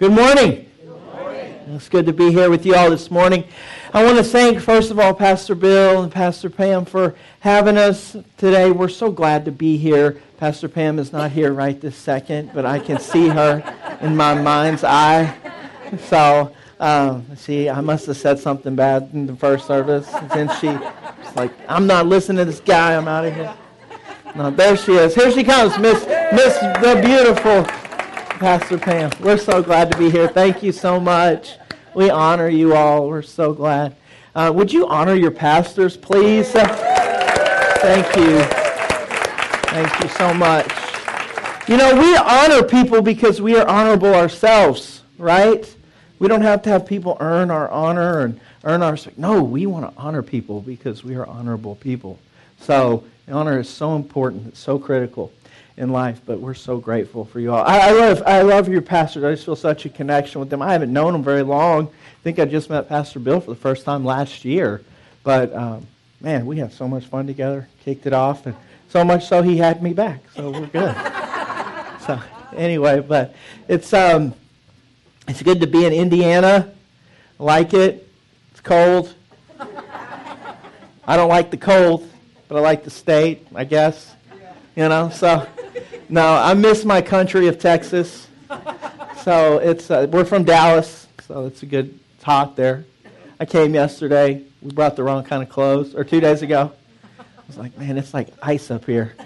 Good morning. It's good to be here with you all this morning. I want to thank, first of all, Pastor Bill and Pastor Pam for having us today. We're so glad to be here. Pastor Pam is not here right this second, but I can see her in my mind's eye. So, um, see, I must have said something bad in the first service. And then like, I'm not listening to this guy. I'm out of here. No, there she is. Here she comes, Miss Miss the beautiful Pastor Pam. We're so glad to be here. Thank you so much. We honor you all. We're so glad. Uh, would you honor your pastors, please? Thank you. Thank you so much. You know, we honor people because we are honorable ourselves, right? We don't have to have people earn our honor and earn our respect. No, we want to honor people because we are honorable people. So, honor is so important, it's so critical in life, but we're so grateful for you all. I, I, love, I love your pastors. I just feel such a connection with them. I haven't known them very long. I think I just met Pastor Bill for the first time last year. But, um, man, we had so much fun together, kicked it off, and so much so he had me back. So we're good. so, anyway, but it's, um, it's good to be in Indiana. I like it. It's cold. I don't like the cold, but I like the state, I guess. You know, so no, I miss my country of Texas. So it's uh, we're from Dallas, so it's a good it's hot there. I came yesterday. We brought the wrong kind of clothes, or two days ago. I was like, man, it's like ice up here.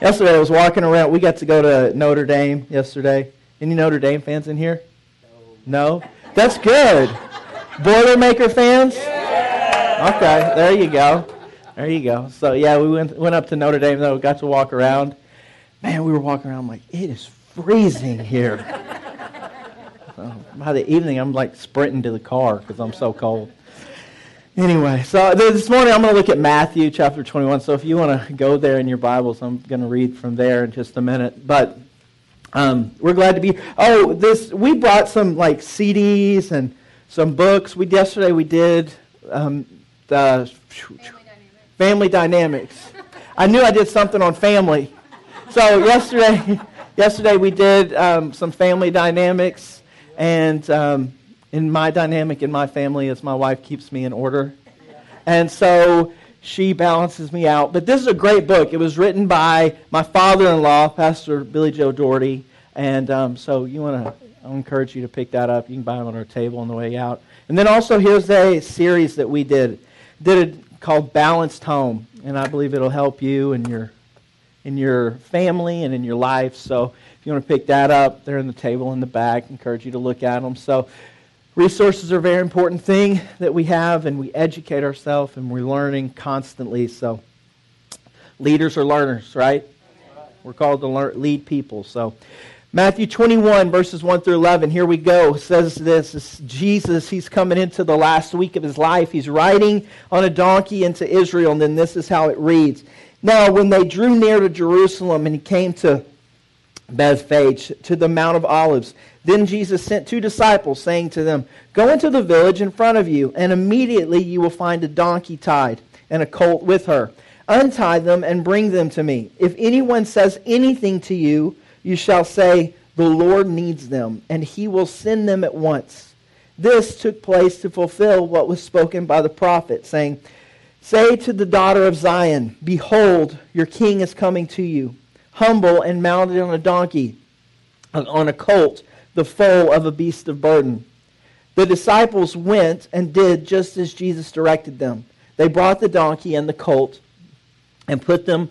yesterday I was walking around. We got to go to Notre Dame yesterday. Any Notre Dame fans in here? No. No? That's good. Boilermaker fans? Yeah. Okay, there you go. There you go. So yeah, we went went up to Notre Dame though. Got to walk around. Man, we were walking around I'm like it is freezing here. so by the evening, I'm like sprinting to the car because I'm so cold. Anyway, so this morning I'm going to look at Matthew chapter 21. So if you want to go there in your Bibles, I'm going to read from there in just a minute. But um, we're glad to be. Oh, this we brought some like CDs and some books. We yesterday we did um, the family dynamics. I knew I did something on family. So yesterday, yesterday we did um, some family dynamics, and um, in my dynamic in my family is my wife keeps me in order, and so she balances me out. But this is a great book. It was written by my father-in-law, Pastor Billy Joe Doherty, and um, so you want to. I encourage you to pick that up. You can buy it on our table on the way out. And then also here's a series that we did. Did called Balanced Home, and I believe it'll help you and your in your family and in your life. So if you want to pick that up, they're in the table in the back. I encourage you to look at them. So resources are a very important thing that we have, and we educate ourselves and we're learning constantly. So leaders are learners, right? We're called to learn, lead people. So Matthew 21, verses 1 through 11. Here we go. Says this. It's Jesus, he's coming into the last week of his life. He's riding on a donkey into Israel, and then this is how it reads. Now, when they drew near to Jerusalem and he came to Bethphage, to the Mount of Olives, then Jesus sent two disciples, saying to them, Go into the village in front of you, and immediately you will find a donkey tied and a colt with her. Untie them and bring them to me. If anyone says anything to you, you shall say, The Lord needs them, and he will send them at once. This took place to fulfill what was spoken by the prophet, saying, Say to the daughter of Zion, Behold, your king is coming to you, humble and mounted on a donkey, on a colt, the foal of a beast of burden. The disciples went and did just as Jesus directed them. They brought the donkey and the colt and put them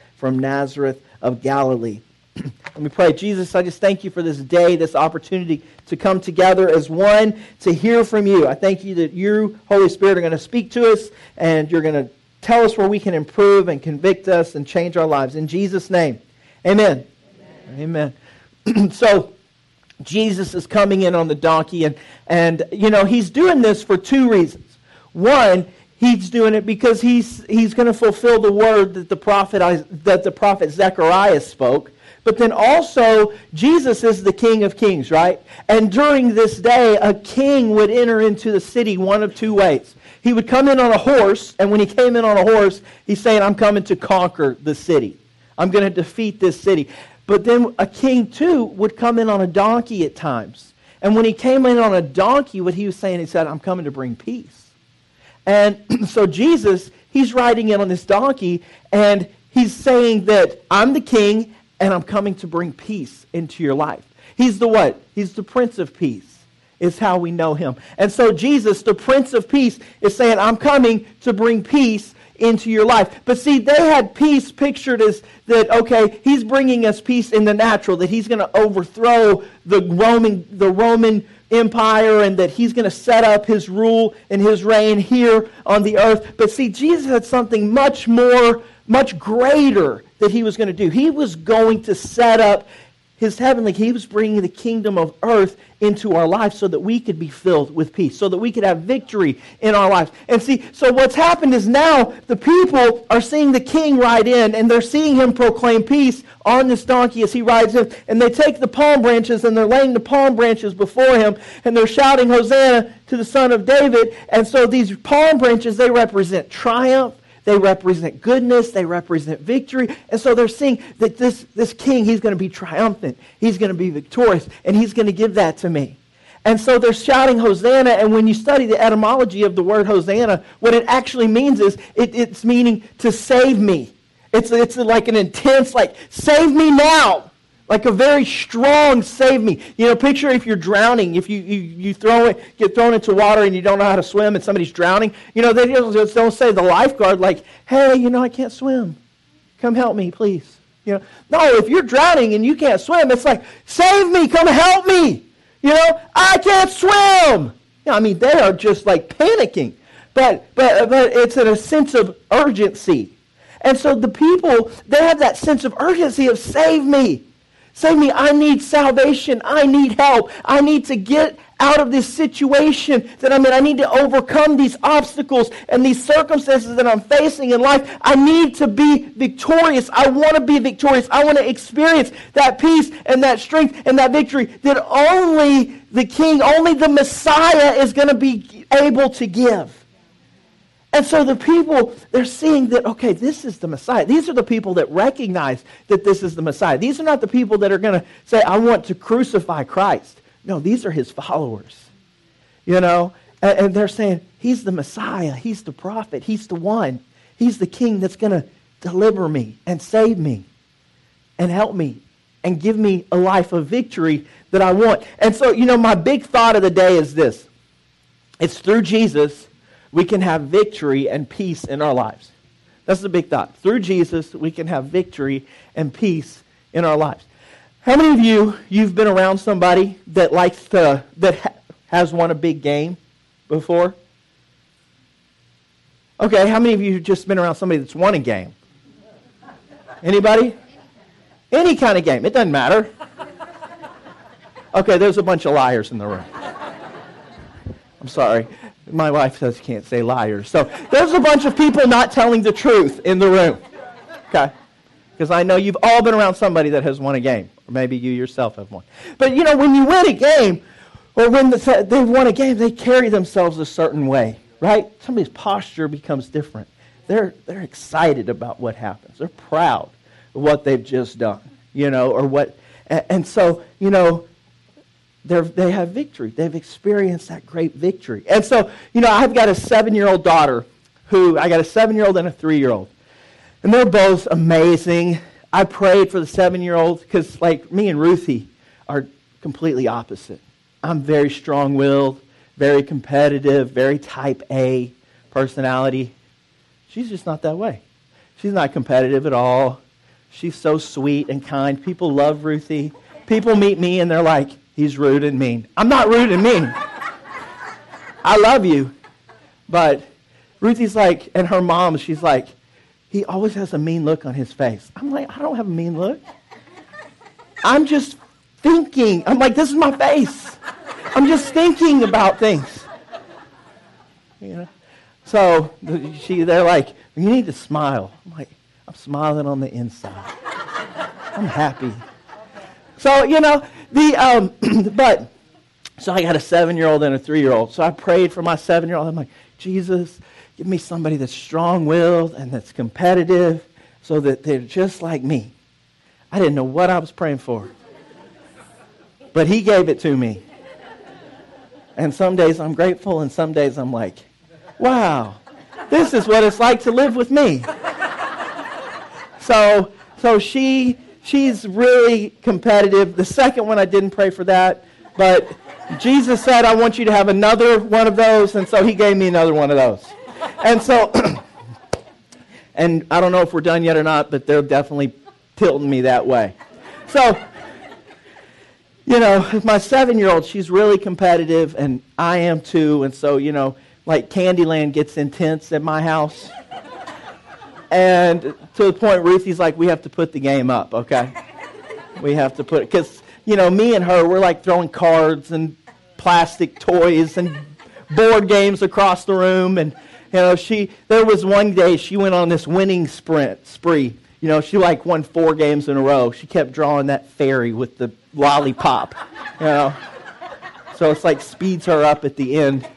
from Nazareth of Galilee. Let me pray. Jesus, I just thank you for this day, this opportunity to come together as one to hear from you. I thank you that you, Holy Spirit, are going to speak to us and you're going to tell us where we can improve and convict us and change our lives. In Jesus' name, amen. Amen. amen. so, Jesus is coming in on the donkey, and, and you know, he's doing this for two reasons. One, he's doing it because he's, he's going to fulfill the word that the prophet, that the prophet Zechariah spoke. But then also, Jesus is the King of Kings, right? And during this day, a king would enter into the city one of two ways. He would come in on a horse, and when he came in on a horse, he's saying, I'm coming to conquer the city. I'm going to defeat this city. But then a king, too, would come in on a donkey at times. And when he came in on a donkey, what he was saying, he said, I'm coming to bring peace. And so Jesus, he's riding in on this donkey, and he's saying that I'm the king, and I'm coming to bring peace into your life. He's the what? He's the Prince of Peace, is how we know him. And so Jesus, the Prince of Peace, is saying, I'm coming to bring peace into your life. But see, they had peace pictured as that, okay, he's bringing us peace in the natural, that he's going to overthrow the Roman, the Roman Empire and that he's going to set up his rule and his reign here on the earth. But see, Jesus had something much more, much greater that he was going to do. He was going to set up his heavenly, he was bringing the kingdom of earth into our life so that we could be filled with peace, so that we could have victory in our lives. And see, so what's happened is now the people are seeing the king ride in and they're seeing him proclaim peace on this donkey as he rides in. And they take the palm branches and they're laying the palm branches before him and they're shouting, Hosanna to the Son of David. And so these palm branches, they represent triumph they represent goodness. They represent victory. And so they're seeing that this, this king, he's going to be triumphant. He's going to be victorious. And he's going to give that to me. And so they're shouting Hosanna. And when you study the etymology of the word Hosanna, what it actually means is it, it's meaning to save me. It's, it's like an intense, like, save me now like a very strong save me. You know, picture if you're drowning, if you, you, you throw it, get thrown into water and you don't know how to swim and somebody's drowning, you know, they just don't say the lifeguard like, hey, you know, I can't swim. Come help me, please. You know, no, if you're drowning and you can't swim, it's like, save me, come help me. You know, I can't swim. You know, I mean, they are just like panicking. But, but, but it's in a sense of urgency. And so the people, they have that sense of urgency of save me. Save me. I need salvation. I need help. I need to get out of this situation that I'm in. I need to overcome these obstacles and these circumstances that I'm facing in life. I need to be victorious. I want to be victorious. I want to experience that peace and that strength and that victory that only the King, only the Messiah is going to be able to give. And so the people, they're seeing that, okay, this is the Messiah. These are the people that recognize that this is the Messiah. These are not the people that are going to say, I want to crucify Christ. No, these are his followers. You know? And, and they're saying, He's the Messiah. He's the prophet. He's the one. He's the king that's going to deliver me and save me and help me and give me a life of victory that I want. And so, you know, my big thought of the day is this it's through Jesus we can have victory and peace in our lives. That's the big thought. Through Jesus, we can have victory and peace in our lives. How many of you you've been around somebody that likes to that ha- has won a big game before? Okay, how many of you have just been around somebody that's won a game? Anybody? Any kind of game. It doesn't matter. Okay, there's a bunch of liars in the room. I'm sorry. My wife says you can't say liars. So there's a bunch of people not telling the truth in the room. Okay? Because I know you've all been around somebody that has won a game. Or maybe you yourself have won. But you know, when you win a game, or when the, they've won a game, they carry themselves a certain way, right? Somebody's posture becomes different. They're, they're excited about what happens. They're proud of what they've just done, you know, or what. And, and so, you know, they have victory. They've experienced that great victory. And so, you know, I've got a seven year old daughter who, I got a seven year old and a three year old. And they're both amazing. I prayed for the seven year old because, like, me and Ruthie are completely opposite. I'm very strong willed, very competitive, very type A personality. She's just not that way. She's not competitive at all. She's so sweet and kind. People love Ruthie. People meet me and they're like, He's rude and mean. I'm not rude and mean. I love you. But Ruthie's like, and her mom, she's like, he always has a mean look on his face. I'm like, I don't have a mean look. I'm just thinking. I'm like, this is my face. I'm just thinking about things. You know? So she, they're like, you need to smile. I'm like, I'm smiling on the inside. I'm happy. So, you know, the, um, but, so I got a seven year old and a three year old. So I prayed for my seven year old. I'm like, Jesus, give me somebody that's strong willed and that's competitive so that they're just like me. I didn't know what I was praying for. But he gave it to me. And some days I'm grateful, and some days I'm like, wow, this is what it's like to live with me. So, so she, she's really competitive. The second one, I didn't pray for that, but Jesus said, I want you to have another one of those, and so he gave me another one of those. And so, and I don't know if we're done yet or not, but they're definitely tilting me that way. So, you know, my seven year old, she's really competitive, and I am too. And so, you know, like Candyland gets intense at my house. And to the point, Ruthie's like, we have to put the game up, okay? We have to put it, because, you know, me and her, we're like throwing cards and plastic toys and board games across the room. And, you know, she, there was one day she went on this winning sprint, spree. You know, she like won four games in a row. She kept drawing that fairy with the lollipop, you know. So it's like speeds her up at the end.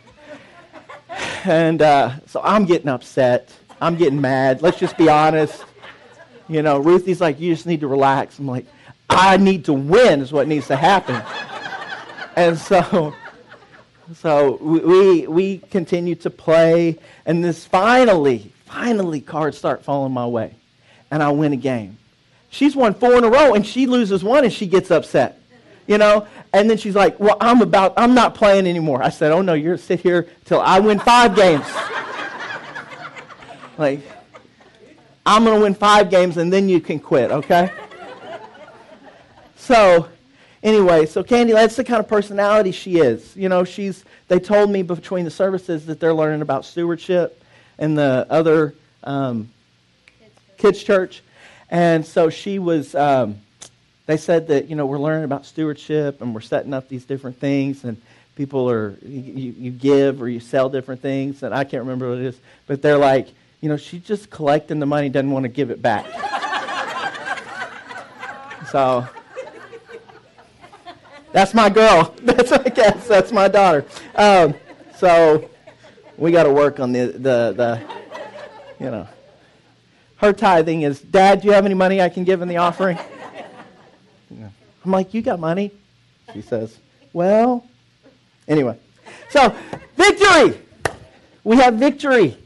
And uh, so I'm getting upset. I'm getting mad. Let's just be honest. You know, Ruthie's like, you just need to relax. I'm like, I need to win is what needs to happen. and so, so we, we continue to play. And this finally, finally, cards start falling my way. And I win a game. She's won four in a row, and she loses one, and she gets upset you know? And then she's like, well, I'm about, I'm not playing anymore. I said, oh no, you're sit here till I win five games. Like, I'm going to win five games and then you can quit, okay? so, anyway, so Candy, that's the kind of personality she is. You know, she's, they told me between the services that they're learning about stewardship and the other um, kids' church. And so she was, um, they said that, you know, we're learning about stewardship and we're setting up these different things and people are, you, you give or you sell different things. And I can't remember what it is. But they're like, you know, she's just collecting the money, doesn't want to give it back. so that's my girl. That's I guess that's my daughter. Um, so we got to work on the, the the you know. Her tithing is, Dad, do you have any money I can give in the offering? I'm like, You got money? She says, Well, anyway. So, victory! We have victory.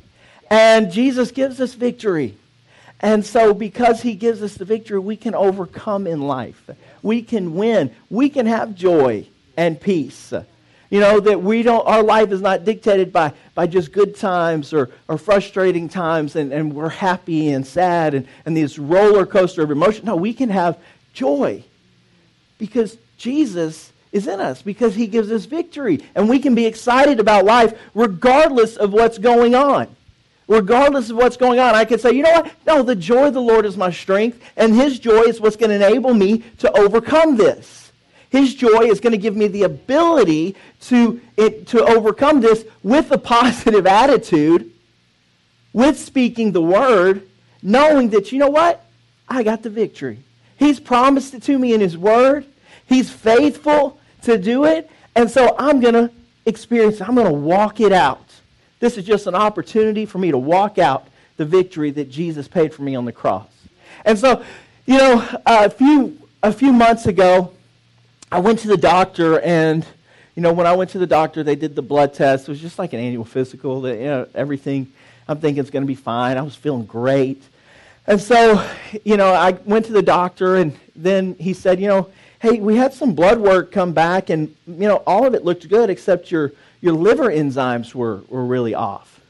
And Jesus gives us victory. And so, because he gives us the victory, we can overcome in life. We can win. We can have joy and peace. You know, that we don't, our life is not dictated by, by just good times or, or frustrating times and, and we're happy and sad and, and this roller coaster of emotion. No, we can have joy because Jesus is in us, because he gives us victory. And we can be excited about life regardless of what's going on. Regardless of what's going on, I can say, you know what? No, the joy of the Lord is my strength, and his joy is what's going to enable me to overcome this. His joy is going to give me the ability to, it, to overcome this with a positive attitude, with speaking the word, knowing that, you know what? I got the victory. He's promised it to me in His Word. He's faithful to do it. And so I'm going to experience. I'm going to walk it out. This is just an opportunity for me to walk out the victory that Jesus paid for me on the cross. And so, you know, a few, a few months ago, I went to the doctor, and, you know, when I went to the doctor, they did the blood test. It was just like an annual physical. That, you know, everything, I'm thinking it's going to be fine. I was feeling great. And so, you know, I went to the doctor, and then he said, you know, hey, we had some blood work come back, and, you know, all of it looked good except your, your liver enzymes were, were really off.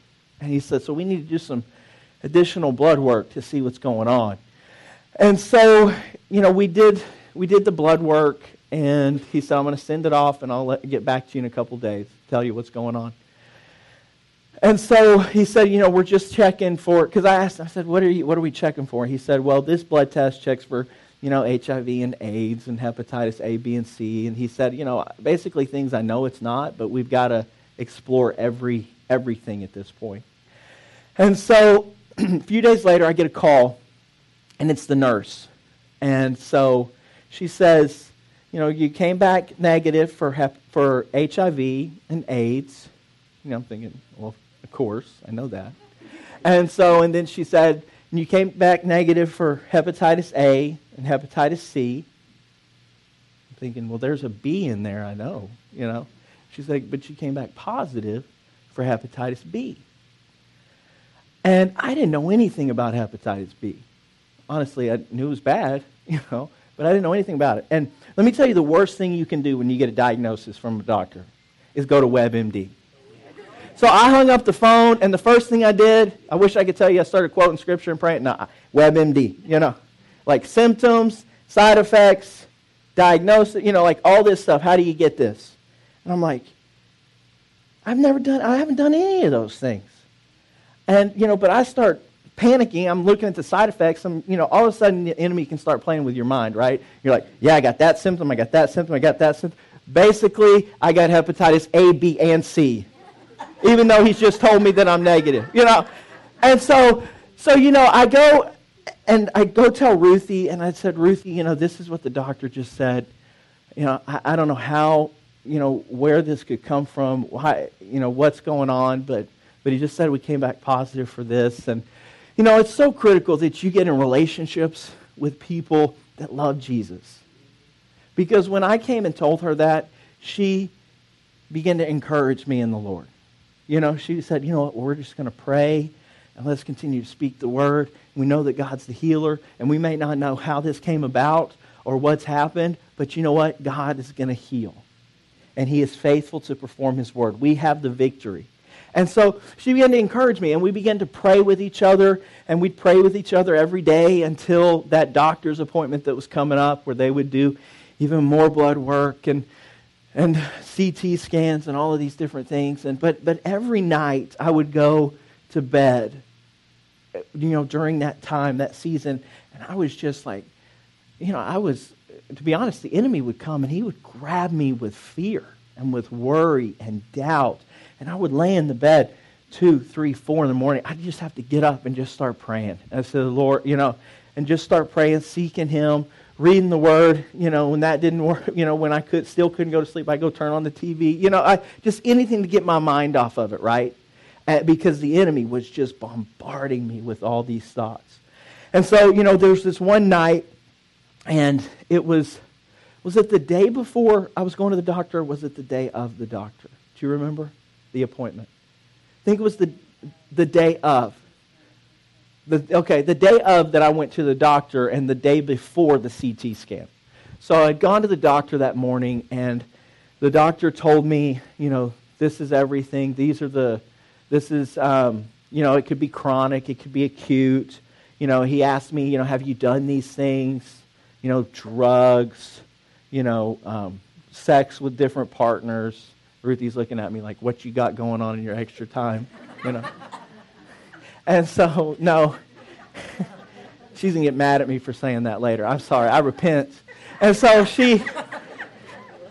And he said, so we need to do some additional blood work to see what's going on. And so, you know, we did, we did the blood work, and he said, I'm going to send it off, and I'll let, get back to you in a couple days, tell you what's going on. And so he said, you know, we're just checking for, because I asked, I said, what are, you, what are we checking for? He said, well, this blood test checks for you know, HIV and AIDS and hepatitis A, B, and C. And he said, you know, basically things I know it's not, but we've got to explore every everything at this point. And so a few days later, I get a call, and it's the nurse. And so she says, you know, you came back negative for, hep- for HIV and AIDS. You know, I'm thinking, well, of course, I know that. And so, and then she said, you came back negative for hepatitis A and hepatitis C. I'm thinking, well, there's a B in there, I know, you know. She's like, but you came back positive for hepatitis B. And I didn't know anything about hepatitis B. Honestly, I knew it was bad, you know, but I didn't know anything about it. And let me tell you the worst thing you can do when you get a diagnosis from a doctor is go to WebMD. So I hung up the phone, and the first thing I did, I wish I could tell you I started quoting scripture and praying. No, WebMD, you know, like symptoms, side effects, diagnosis, you know, like all this stuff. How do you get this? And I'm like, I've never done, I haven't done any of those things. And, you know, but I start panicking. I'm looking at the side effects. I'm, you know, all of a sudden the enemy can start playing with your mind, right? You're like, yeah, I got that symptom, I got that symptom, I got that symptom. Basically, I got hepatitis A, B, and C, even though he's just told me that I'm negative, you know. And so, so you know, I go and I go tell Ruthie, and I said, Ruthie, you know, this is what the doctor just said. You know, I, I don't know how, you know, where this could come from, why, you know, what's going on, but but he just said we came back positive for this. And, you know, it's so critical that you get in relationships with people that love Jesus. Because when I came and told her that, she began to encourage me in the Lord. You know, she said, you know what, we're just going to pray and let's continue to speak the word. We know that God's the healer, and we may not know how this came about or what's happened, but you know what? God is going to heal. And he is faithful to perform his word. We have the victory. And so she began to encourage me, and we began to pray with each other, and we'd pray with each other every day until that doctor's appointment that was coming up, where they would do even more blood work and and CT scans and all of these different things. And but but every night I would go to bed, you know, during that time, that season, and I was just like, you know, I was, to be honest, the enemy would come and he would grab me with fear and with worry and doubt and I would lay in the bed two, three, four in the morning. I'd just have to get up and just start praying. And I said, Lord, you know, and just start praying, seeking Him, reading the Word. You know, when that didn't work, you know, when I could still couldn't go to sleep, I go turn on the TV. You know, I just anything to get my mind off of it, right? Uh, because the enemy was just bombarding me with all these thoughts. And so, you know, there's this one night, and it was was it the day before I was going to the doctor, or was it the day of the doctor? Do you remember? the appointment. I think it was the, the day of. The, okay, the day of that I went to the doctor and the day before the CT scan. So I'd gone to the doctor that morning and the doctor told me, you know, this is everything. These are the, this is, um, you know, it could be chronic, it could be acute. You know, he asked me, you know, have you done these things? You know, drugs, you know, um, sex with different partners, Ruthie's looking at me like, what you got going on in your extra time? You know? And so, no. She's going to get mad at me for saying that later. I'm sorry. I repent. And so she,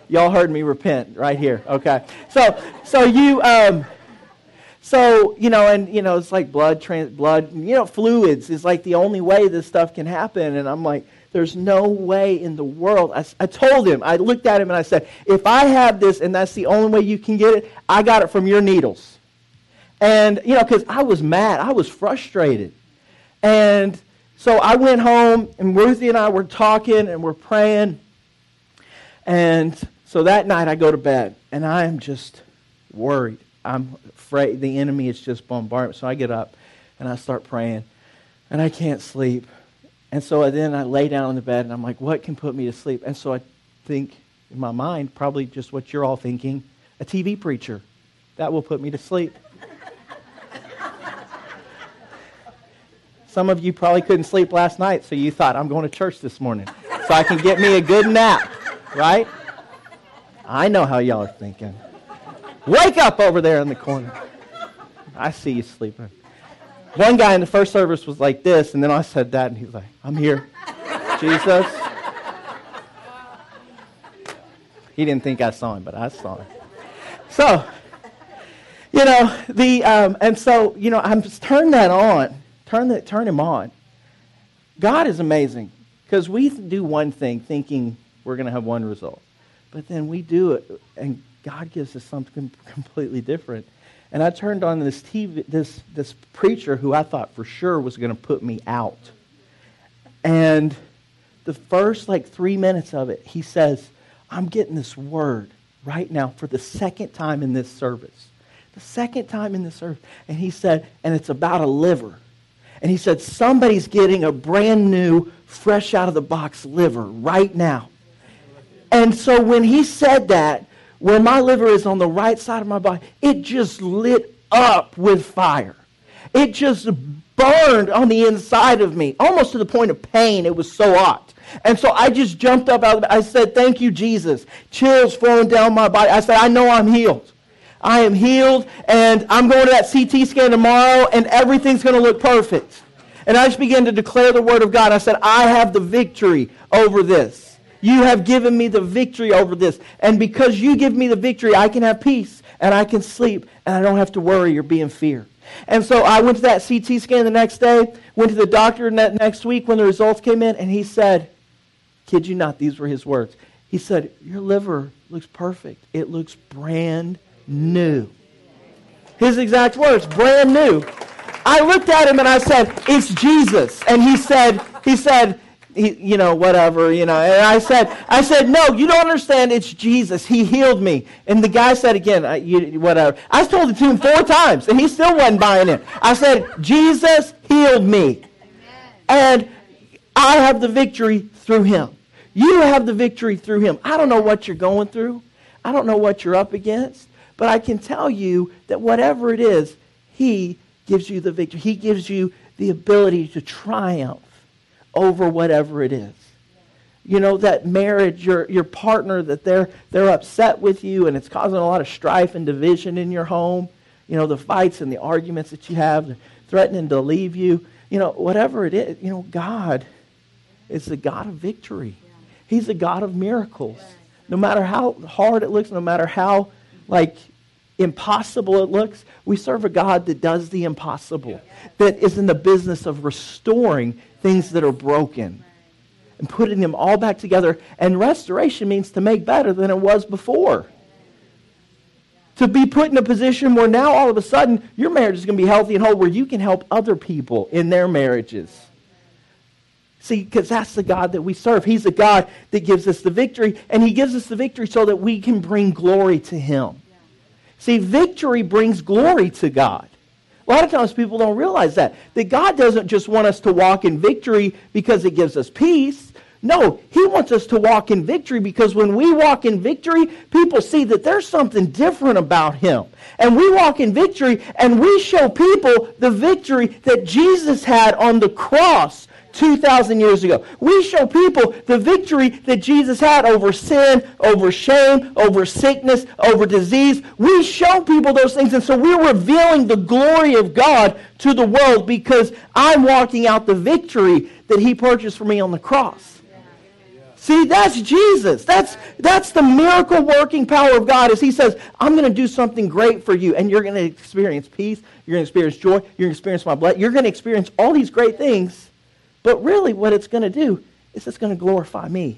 y'all heard me repent right here. Okay. So, so you, um, so, you know, and, you know, it's like blood, trans, blood, you know, fluids is like the only way this stuff can happen. And I'm like, there's no way in the world. I, I, told him, I looked at him and I said, if I have this and that's the only way you can get it, I got it from your needles. And, you know, because I was mad, I was frustrated. And so I went home and Ruthie and I were talking and we're praying. And so that night I go to bed and I am just worried. I'm afraid the enemy is just bombarding. So I get up and I start praying and I can't sleep. And so then I lay down in the bed and I'm like, what can put me to sleep? And so I think in my mind, probably just what you're all thinking a TV preacher. That will put me to sleep. Some of you probably couldn't sleep last night, so you thought, I'm going to church this morning so I can get me a good nap, right? I know how y'all are thinking. Wake up over there in the corner. I see you sleeping. One guy in the first service was like this, and then I said that, and he was like, I'm here. Jesus. He didn't think I saw him, but I saw him. So, you know, the, um, and so, you know, I'm just turn that on turn, that, turn him on. God is amazing because we do one thing thinking we're going to have one result, but then we do it, and God gives us something completely different. And I turned on this TV, this, this preacher who I thought for sure was going to put me out. And the first like three minutes of it, he says, I'm getting this word right now for the second time in this service. The second time in this service. And he said, and it's about a liver. And he said, somebody's getting a brand new, fresh out of the box liver right now. And so when he said that, where my liver is on the right side of my body, it just lit up with fire. It just burned on the inside of me, almost to the point of pain. It was so hot. And so I just jumped up out of it. I said, Thank you, Jesus. Chills flowing down my body. I said, I know I'm healed. I am healed, and I'm going to that CT scan tomorrow, and everything's going to look perfect. And I just began to declare the word of God. I said, I have the victory over this. You have given me the victory over this. And because you give me the victory, I can have peace, and I can sleep, and I don't have to worry or be in fear. And so I went to that CT scan the next day, went to the doctor next week when the results came in, and he said, Kid you not, these were his words. He said, Your liver looks perfect. It looks brand new. His exact words, brand new. I looked at him and I said, It's Jesus. And he said, he said, he, you know, whatever, you know. And I said, I said, no, you don't understand. It's Jesus. He healed me. And the guy said again, I, you, whatever. I told it to him four times, and he still wasn't buying it. I said, Jesus healed me, and I have the victory through him. You have the victory through him. I don't know what you're going through. I don't know what you're up against. But I can tell you that whatever it is, He gives you the victory. He gives you the ability to triumph over whatever it is. You know, that marriage, your, your partner, that they're, they're upset with you and it's causing a lot of strife and division in your home. You know, the fights and the arguments that you have, threatening to leave you. You know, whatever it is, you know, God is the God of victory. He's the God of miracles. No matter how hard it looks, no matter how like impossible it looks, we serve a God that does the impossible, that is in the business of restoring things that are broken and putting them all back together. And restoration means to make better than it was before. To be put in a position where now all of a sudden your marriage is going to be healthy and whole, where you can help other people in their marriages. See, because that's the God that we serve. He's the God that gives us the victory, and He gives us the victory so that we can bring glory to Him. See, victory brings glory to God. A lot of times people don't realize that. That God doesn't just want us to walk in victory because it gives us peace. No, He wants us to walk in victory because when we walk in victory, people see that there's something different about Him. And we walk in victory and we show people the victory that Jesus had on the cross 2,000 years ago. We show people the victory that Jesus had over sin, over shame, over sickness, over disease. We show people those things. And so we're revealing the glory of God to the world because I'm walking out the victory that he purchased for me on the cross. See, that's Jesus. That's, that's the miracle working power of God as he says, I'm going to do something great for you. And you're going to experience peace. You're going to experience joy. You're going to experience my blood. You're going to experience all these great things but really, what it's going to do is it's going to glorify me.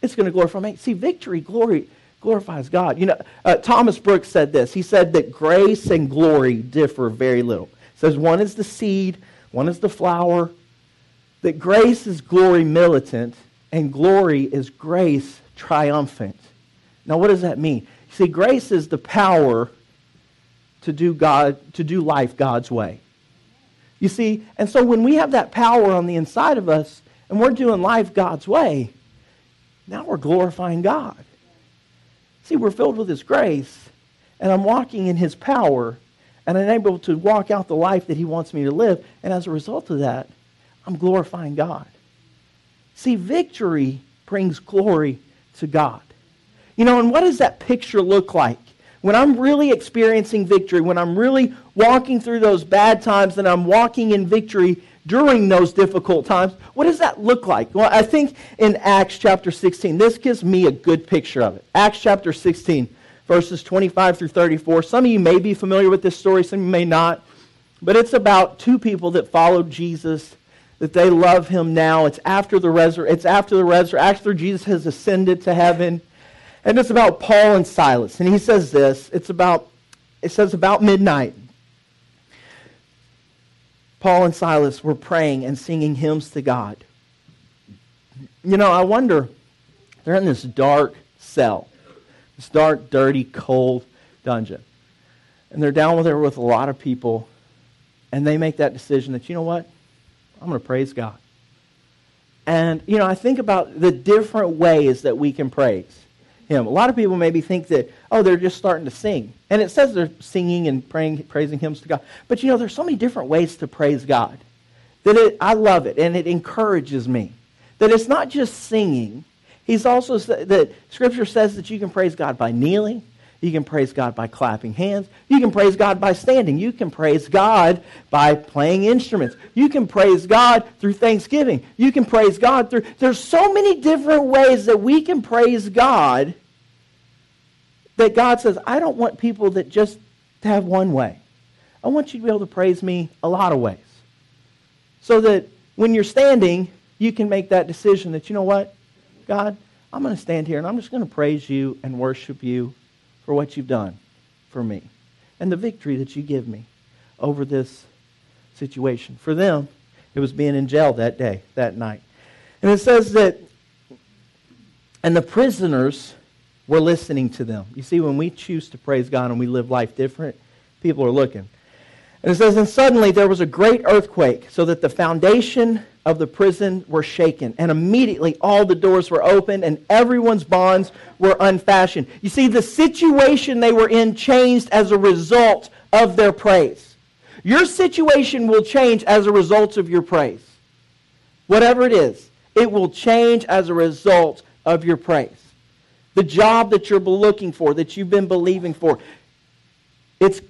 It's going to glorify me. See, victory, glory, glorifies God. You know, uh, Thomas Brooks said this. He said that grace and glory differ very little. He says one is the seed, one is the flower. That grace is glory militant, and glory is grace triumphant. Now, what does that mean? See, grace is the power to do God to do life God's way. You see, and so when we have that power on the inside of us and we're doing life God's way, now we're glorifying God. See, we're filled with His grace, and I'm walking in His power, and I'm able to walk out the life that He wants me to live. And as a result of that, I'm glorifying God. See, victory brings glory to God. You know, and what does that picture look like? when I'm really experiencing victory, when I'm really walking through those bad times and I'm walking in victory, during those difficult times. What does that look like? Well, I think in Acts chapter 16, this gives me a good picture of it. Acts chapter 16, verses 25 through 34. Some of you may be familiar with this story, some of you may not. But it's about two people that followed Jesus, that they love him now. It's after the resur- it's after the resurrection, after Jesus has ascended to heaven. And it's about Paul and Silas. And he says this, it's about it says about midnight. Paul and Silas were praying and singing hymns to God. You know, I wonder, they're in this dark cell, this dark, dirty, cold dungeon. And they're down there with a lot of people, and they make that decision that, you know what? I'm going to praise God. And, you know, I think about the different ways that we can praise him. A lot of people maybe think that, oh, they're just starting to sing. And it says they're singing and praying, praising hymns to God. But you know, there's so many different ways to praise God that it, I love it and it encourages me. That it's not just singing. He's also that Scripture says that you can praise God by kneeling. You can praise God by clapping hands. You can praise God by standing. You can praise God by playing instruments. You can praise God through thanksgiving. You can praise God through. There's so many different ways that we can praise God that God says, I don't want people that just have one way. I want you to be able to praise me a lot of ways. So that when you're standing, you can make that decision that, you know what, God, I'm going to stand here and I'm just going to praise you and worship you for what you've done for me and the victory that you give me over this situation. For them, it was being in jail that day, that night. And it says that, and the prisoners we're listening to them. You see, when we choose to praise God and we live life different, people are looking. And it says, And suddenly there was a great earthquake, so that the foundation of the prison were shaken. And immediately all the doors were opened and everyone's bonds were unfastened. You see, the situation they were in changed as a result of their praise. Your situation will change as a result of your praise. Whatever it is, it will change as a result of your praise the job that you're looking for, that you've been believing for, it's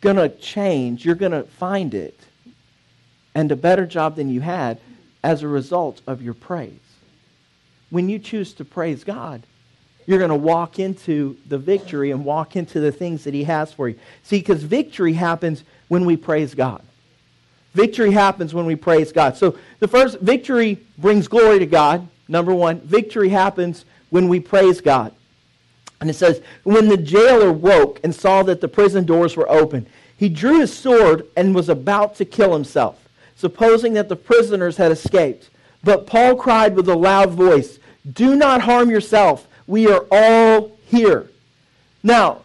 going to change. You're going to find it. And a better job than you had as a result of your praise. When you choose to praise God, you're going to walk into the victory and walk into the things that He has for you. See, because victory happens when we praise God. Victory happens when we praise God. So the first, victory brings glory to God. Number one, victory happens when we praise God. And it says, When the jailer woke and saw that the prison doors were open, he drew his sword and was about to kill himself, supposing that the prisoners had escaped. But Paul cried with a loud voice, Do not harm yourself. We are all here. Now,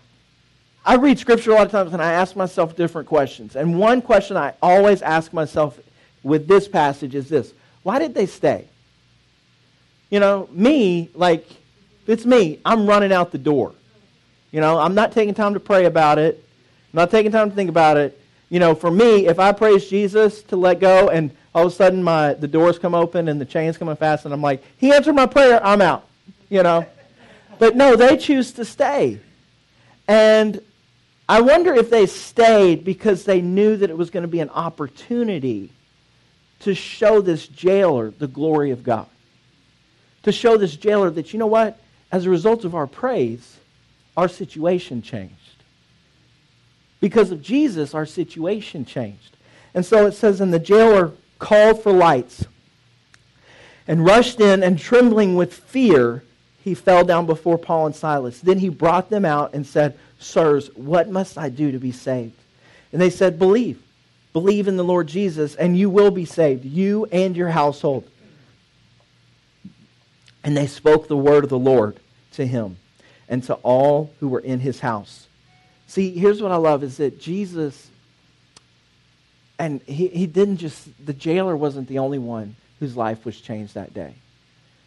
I read scripture a lot of times and I ask myself different questions. And one question I always ask myself with this passage is this Why did they stay? You know, me, like, it's me, I'm running out the door. You know, I'm not taking time to pray about it. I'm not taking time to think about it. You know, for me, if I praise Jesus to let go and all of a sudden my the doors come open and the chains come fast and I'm like, He answered my prayer, I'm out. You know? But no, they choose to stay. And I wonder if they stayed because they knew that it was going to be an opportunity to show this jailer the glory of God to show this jailer that, you know what? As a result of our praise, our situation changed. Because of Jesus, our situation changed. And so it says, and the jailer called for lights and rushed in, and trembling with fear, he fell down before Paul and Silas. Then he brought them out and said, Sirs, what must I do to be saved? And they said, Believe. Believe in the Lord Jesus, and you will be saved, you and your household. And they spoke the word of the Lord to him and to all who were in his house. See, here's what I love is that Jesus, and he, he didn't just, the jailer wasn't the only one whose life was changed that day.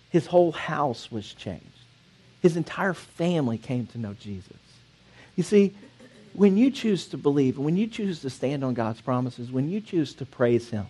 His whole house was changed. His entire family came to know Jesus. You see, when you choose to believe, when you choose to stand on God's promises, when you choose to praise Him,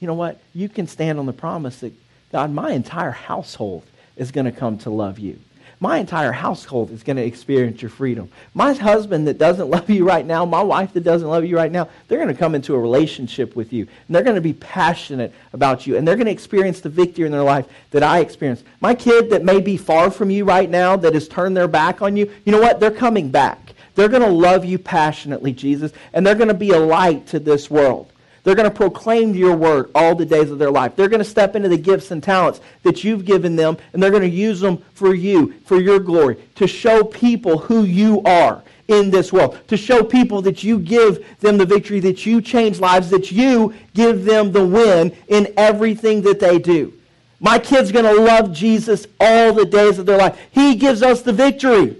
you know what? You can stand on the promise that, God, my entire household is going to come to love you. my entire household is going to experience your freedom. My husband that doesn't love you right now, my wife that doesn't love you right now, they're going to come into a relationship with you. And they're going to be passionate about you. And they're going to experience the victory in their life that I experienced. My kid that may be far from you right now, that has turned their back on you, you know what? They're coming back. They're going to love you passionately, Jesus, and they're going to be a light to this world. They're going to proclaim your word all the days of their life. They're going to step into the gifts and talents that you've given them, and they're going to use them for you, for your glory, to show people who you are in this world, to show people that you give them the victory, that you change lives, that you give them the win in everything that they do. My kid's going to love Jesus all the days of their life. He gives us the victory.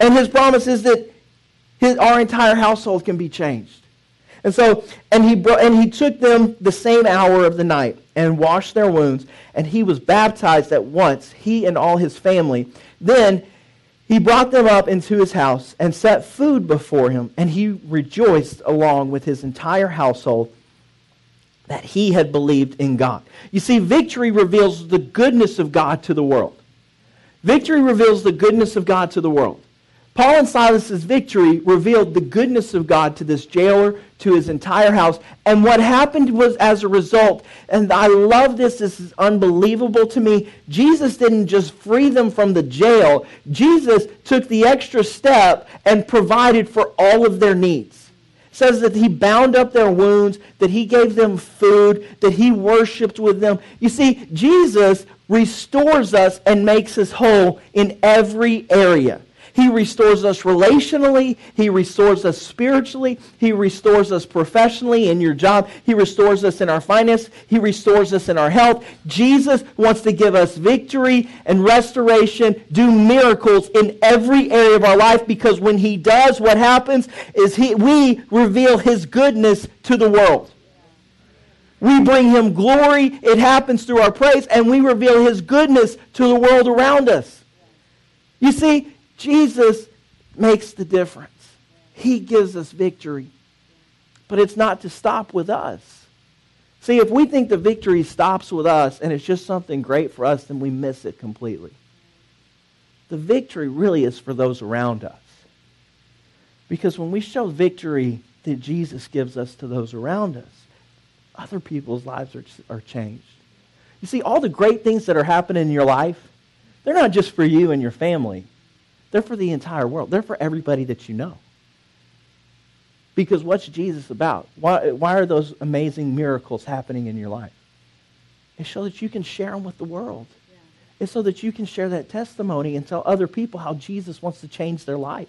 And his promise is that his, our entire household can be changed. And so, and he, brought, and he took them the same hour of the night and washed their wounds, and he was baptized at once, he and all his family. Then he brought them up into his house and set food before him, and he rejoiced along with his entire household that he had believed in God. You see, victory reveals the goodness of God to the world. Victory reveals the goodness of God to the world. Paul and Silas's victory revealed the goodness of God to this jailer, to his entire house. And what happened was as a result, and I love this, this is unbelievable to me. Jesus didn't just free them from the jail, Jesus took the extra step and provided for all of their needs. It says that he bound up their wounds, that he gave them food, that he worshiped with them. You see, Jesus restores us and makes us whole in every area. He restores us relationally. He restores us spiritually. He restores us professionally in your job. He restores us in our finance. He restores us in our health. Jesus wants to give us victory and restoration, do miracles in every area of our life because when he does, what happens is he, we reveal his goodness to the world. We bring him glory. It happens through our praise, and we reveal his goodness to the world around us. You see, Jesus makes the difference. He gives us victory. But it's not to stop with us. See, if we think the victory stops with us and it's just something great for us, then we miss it completely. The victory really is for those around us. Because when we show victory that Jesus gives us to those around us, other people's lives are, are changed. You see, all the great things that are happening in your life, they're not just for you and your family. They're for the entire world. They're for everybody that you know. Because what's Jesus about? Why, why are those amazing miracles happening in your life? It's so that you can share them with the world. Yeah. It's so that you can share that testimony and tell other people how Jesus wants to change their life.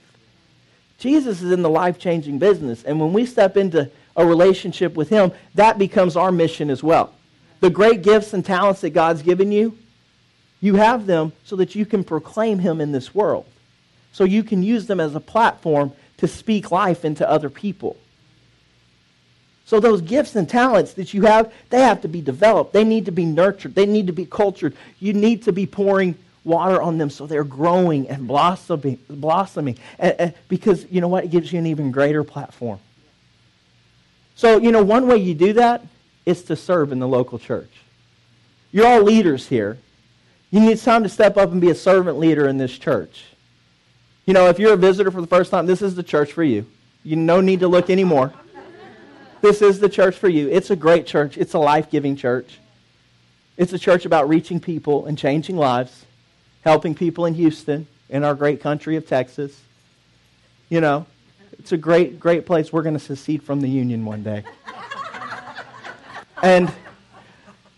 Jesus is in the life changing business. And when we step into a relationship with Him, that becomes our mission as well. The great gifts and talents that God's given you, you have them so that you can proclaim Him in this world so you can use them as a platform to speak life into other people. So those gifts and talents that you have, they have to be developed. They need to be nurtured. They need to be cultured. You need to be pouring water on them so they're growing and blossoming, blossoming. And, and because you know what? It gives you an even greater platform. So, you know, one way you do that is to serve in the local church. You're all leaders here. You need time to step up and be a servant leader in this church. You know, if you're a visitor for the first time, this is the church for you. You no need to look anymore. This is the church for you. It's a great church. It's a life-giving church. It's a church about reaching people and changing lives, helping people in Houston, in our great country of Texas. You know, it's a great, great place. We're going to secede from the Union one day. and,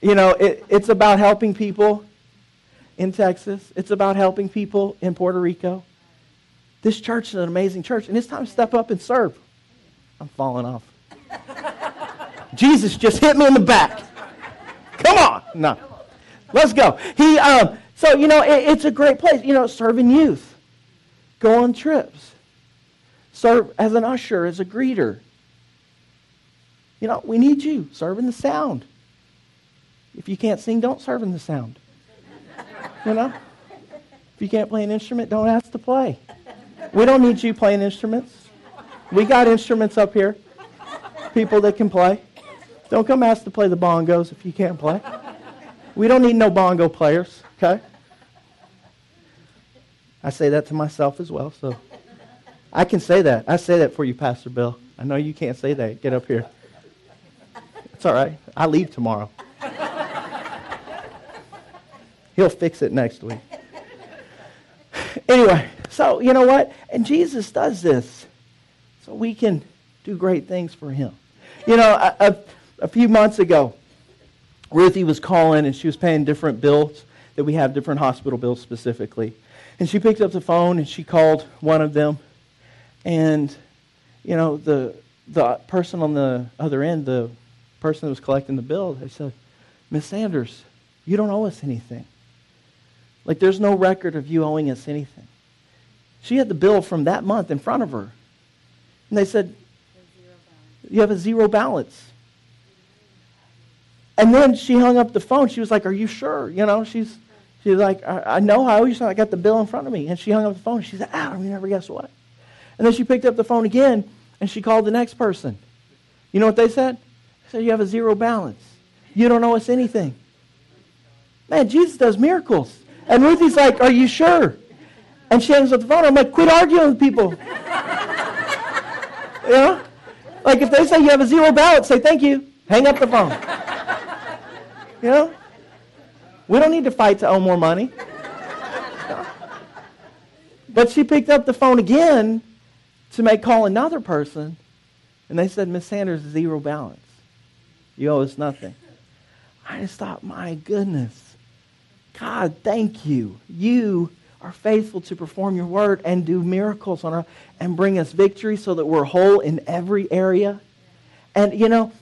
you know, it, it's about helping people in Texas. It's about helping people in Puerto Rico. This church is an amazing church, and it's time to step up and serve. I'm falling off. Jesus just hit me in the back. Come on. No. Let's go. He, um, so, you know, it, it's a great place. You know, serving youth. Go on trips. Serve as an usher, as a greeter. You know, we need you serving the sound. If you can't sing, don't serve in the sound. You know? If you can't play an instrument, don't ask to play. We don't need you playing instruments. We got instruments up here. People that can play. Don't come ask to play the bongos if you can't play. We don't need no bongo players, okay? I say that to myself as well, so I can say that. I say that for you, Pastor Bill. I know you can't say that. Get up here. It's all right. I leave tomorrow. He'll fix it next week. Anyway, so you know what? And Jesus does this so we can do great things for him. You know, a, a, a few months ago, Ruthie was calling and she was paying different bills that we have, different hospital bills specifically. And she picked up the phone and she called one of them. And, you know, the, the person on the other end, the person that was collecting the bill, they said, Miss Sanders, you don't owe us anything. Like, there's no record of you owing us anything. She had the bill from that month in front of her. And they said, You have a zero balance. And then she hung up the phone. She was like, Are you sure? You know, she's, she's like, I, I know how you I got the bill in front of me. And she hung up the phone. She said, Ah, you never guess what. And then she picked up the phone again and she called the next person. You know what they said? They said, You have a zero balance. You don't owe us anything. Man, Jesus does miracles. And Ruthie's like, Are you sure? And she hangs up the phone. I'm like, Quit arguing with people. you know? Like if they say you have a zero balance, say thank you. Hang up the phone. You know? We don't need to fight to owe more money. But she picked up the phone again to make call another person, and they said, Miss Sanders, zero balance. You owe us nothing. I just thought, my goodness. God, thank you. You are faithful to perform your word and do miracles on our and bring us victory so that we're whole in every area. And you know,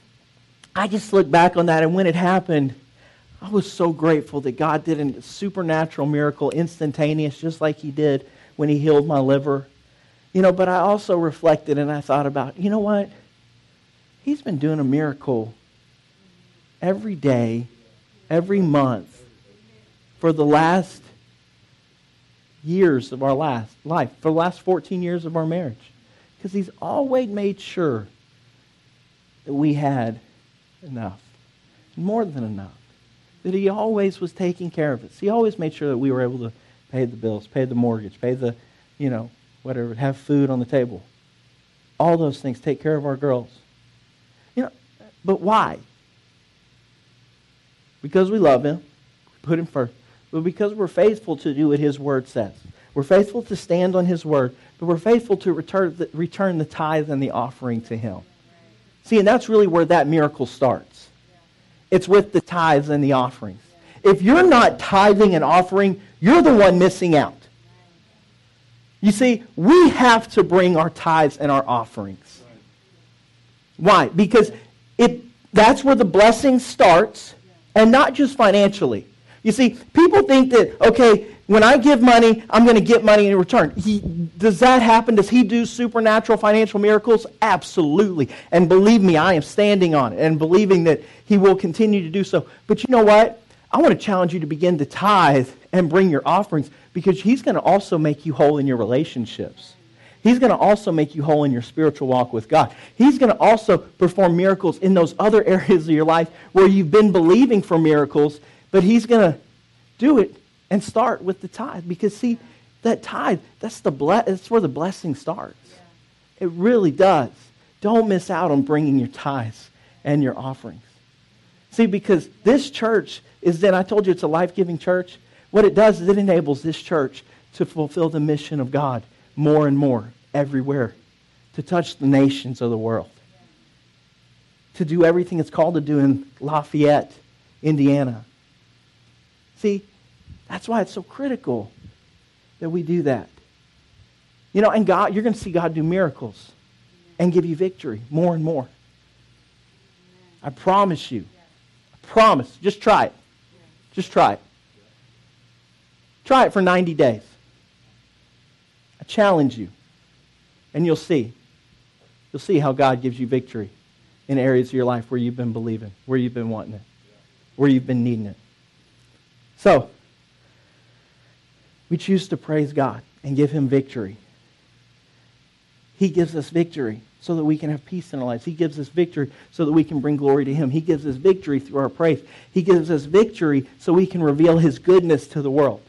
I just look back on that and when it happened, I was so grateful that God did a supernatural miracle instantaneous just like he did when he healed my liver. You know, but I also reflected and I thought about, you know what? He's been doing a miracle every day, every month for the last years of our last life, for the last 14 years of our marriage. Because he's always made sure that we had enough, more than enough. That he always was taking care of us. He always made sure that we were able to pay the bills, pay the mortgage, pay the, you know, whatever, have food on the table. All those things, take care of our girls. You know, but why? Because we love him, we put him first but because we're faithful to do what His Word says. We're faithful to stand on His Word, but we're faithful to return the, return the tithe and the offering to Him. See, and that's really where that miracle starts. It's with the tithes and the offerings. If you're not tithing and offering, you're the one missing out. You see, we have to bring our tithes and our offerings. Why? Because it, that's where the blessing starts, and not just financially. You see, people think that, okay, when I give money, I'm going to get money in return. He, does that happen? Does he do supernatural financial miracles? Absolutely. And believe me, I am standing on it and believing that he will continue to do so. But you know what? I want to challenge you to begin to tithe and bring your offerings because he's going to also make you whole in your relationships. He's going to also make you whole in your spiritual walk with God. He's going to also perform miracles in those other areas of your life where you've been believing for miracles but he's going to do it and start with the tithe because see, that tithe, that's, the ble- that's where the blessing starts. It really does. Don't miss out on bringing your tithes and your offerings. See, because this church is then, I told you it's a life giving church. What it does is it enables this church to fulfill the mission of God more and more everywhere, to touch the nations of the world, to do everything it's called to do in Lafayette, Indiana, See, that's why it's so critical that we do that. You know, and God, you're going to see God do miracles and give you victory more and more. I promise you. I promise. Just try it. Just try it. Try it for 90 days. I challenge you. And you'll see. You'll see how God gives you victory in areas of your life where you've been believing, where you've been wanting it, where you've been needing it. So, we choose to praise God and give Him victory. He gives us victory so that we can have peace in our lives. He gives us victory so that we can bring glory to Him. He gives us victory through our praise. He gives us victory so we can reveal His goodness to the world.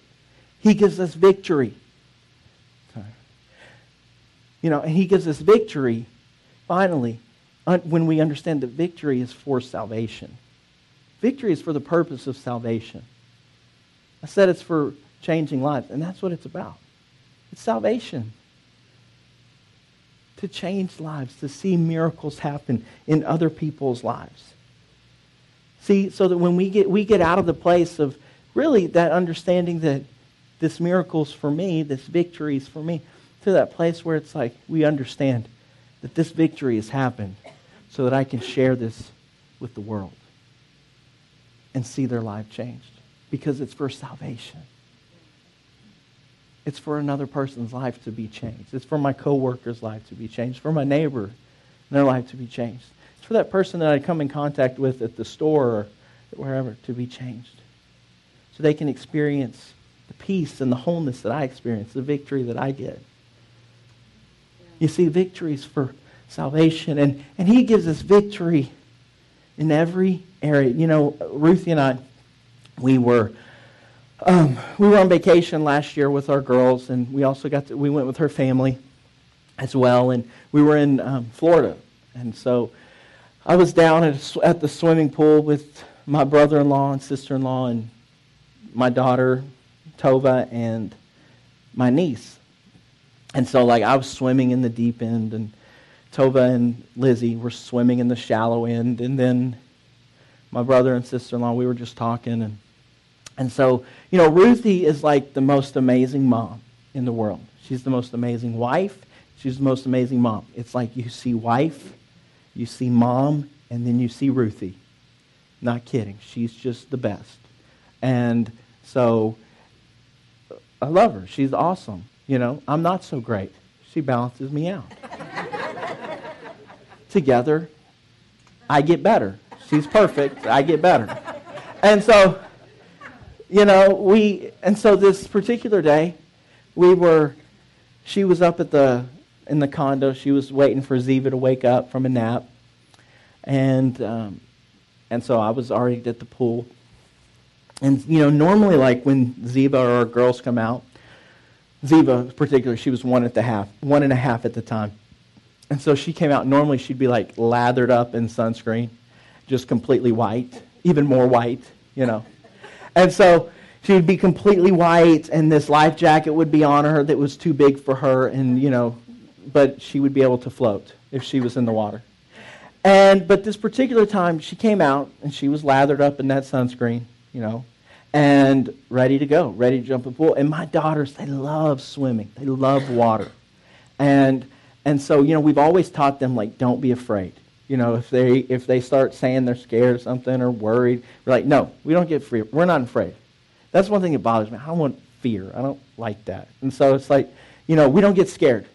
He gives us victory You know, and he gives us victory, finally, when we understand that victory is for salvation. Victory is for the purpose of salvation. I said it's for changing lives, and that's what it's about. It's salvation. To change lives, to see miracles happen in other people's lives. See, so that when we get, we get out of the place of really that understanding that this miracle's for me, this victory's for me, to that place where it's like we understand that this victory has happened so that I can share this with the world and see their life changed because it's for salvation. It's for another person's life to be changed. It's for my coworker's life to be changed, for my neighbor, their life to be changed. It's for that person that I come in contact with at the store or wherever to be changed. So they can experience the peace and the wholeness that I experience, the victory that I get. You see, victory is for salvation. And, and he gives us victory in every area. You know, Ruthie and I, we were um, we were on vacation last year with our girls, and we also got to, we went with her family as well, and we were in um, Florida, and so I was down at, at the swimming pool with my brother-in-law and sister-in-law and my daughter Tova and my niece, and so like I was swimming in the deep end, and Tova and Lizzie were swimming in the shallow end, and then my brother and sister-in-law we were just talking and and so, you know, Ruthie is like the most amazing mom in the world. She's the most amazing wife. She's the most amazing mom. It's like you see wife, you see mom, and then you see Ruthie. Not kidding. She's just the best. And so I love her. She's awesome. You know, I'm not so great. She balances me out. Together, I get better. She's perfect. I get better. And so you know, we, and so this particular day, we were, she was up at the, in the condo. She was waiting for Ziva to wake up from a nap. And, um, and so I was already at the pool. And, you know, normally, like when Ziva or our girls come out, Ziva, particularly, she was one at the half, one and a half at the time. And so she came out. Normally, she'd be like lathered up in sunscreen, just completely white, even more white, you know. And so she would be completely white, and this life jacket would be on her that was too big for her, and, you know, but she would be able to float if she was in the water. And, but this particular time, she came out, and she was lathered up in that sunscreen, you know, and ready to go, ready to jump in the pool. And my daughters, they love swimming. They love water. And, and so, you know, we've always taught them, like, don't be afraid. You know, if they if they start saying they're scared of something or worried, we're like, no, we don't get free. We're not afraid. That's one thing that bothers me. I don't want fear. I don't like that. And so it's like, you know, we don't get scared.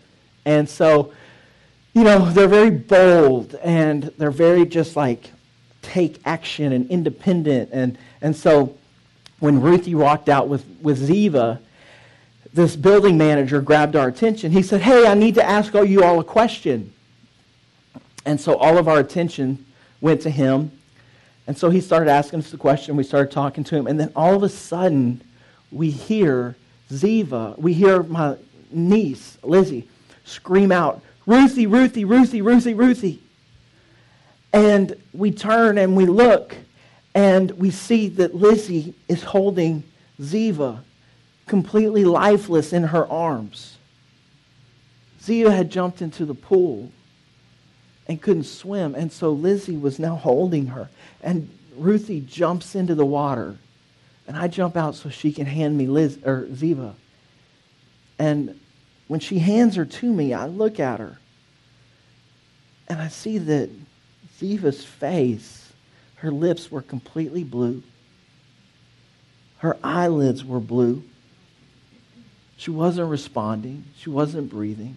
And so, you know, they're very bold and they're very just like take action and independent. And, and so when Ruthie walked out with, with Ziva, this building manager grabbed our attention. He said, Hey, I need to ask all you all a question. And so all of our attention went to him. And so he started asking us the question. We started talking to him. And then all of a sudden, we hear Ziva, we hear my niece, Lizzie, scream out, Ruthie, Ruthie, Ruthie, Ruthie, Ruthie. And we turn and we look, and we see that Lizzie is holding Ziva completely lifeless in her arms. Ziva had jumped into the pool and couldn't swim. And so Lizzie was now holding her. And Ruthie jumps into the water. And I jump out so she can hand me Liz or Ziva. And when she hands her to me, I look at her. And I see that Ziva's face, her lips were completely blue. Her eyelids were blue. She wasn't responding. She wasn't breathing.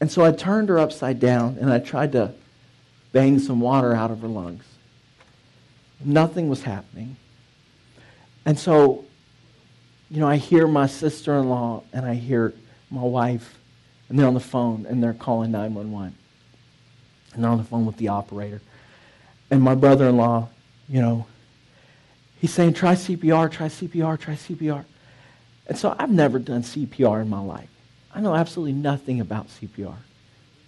And so I turned her upside down and I tried to bang some water out of her lungs. Nothing was happening. And so, you know, I hear my sister in law and I hear my wife, and they're on the phone and they're calling 911. And they're on the phone with the operator. And my brother in law, you know, he's saying, try CPR, try CPR, try CPR. And so I've never done CPR in my life. I know absolutely nothing about CPR.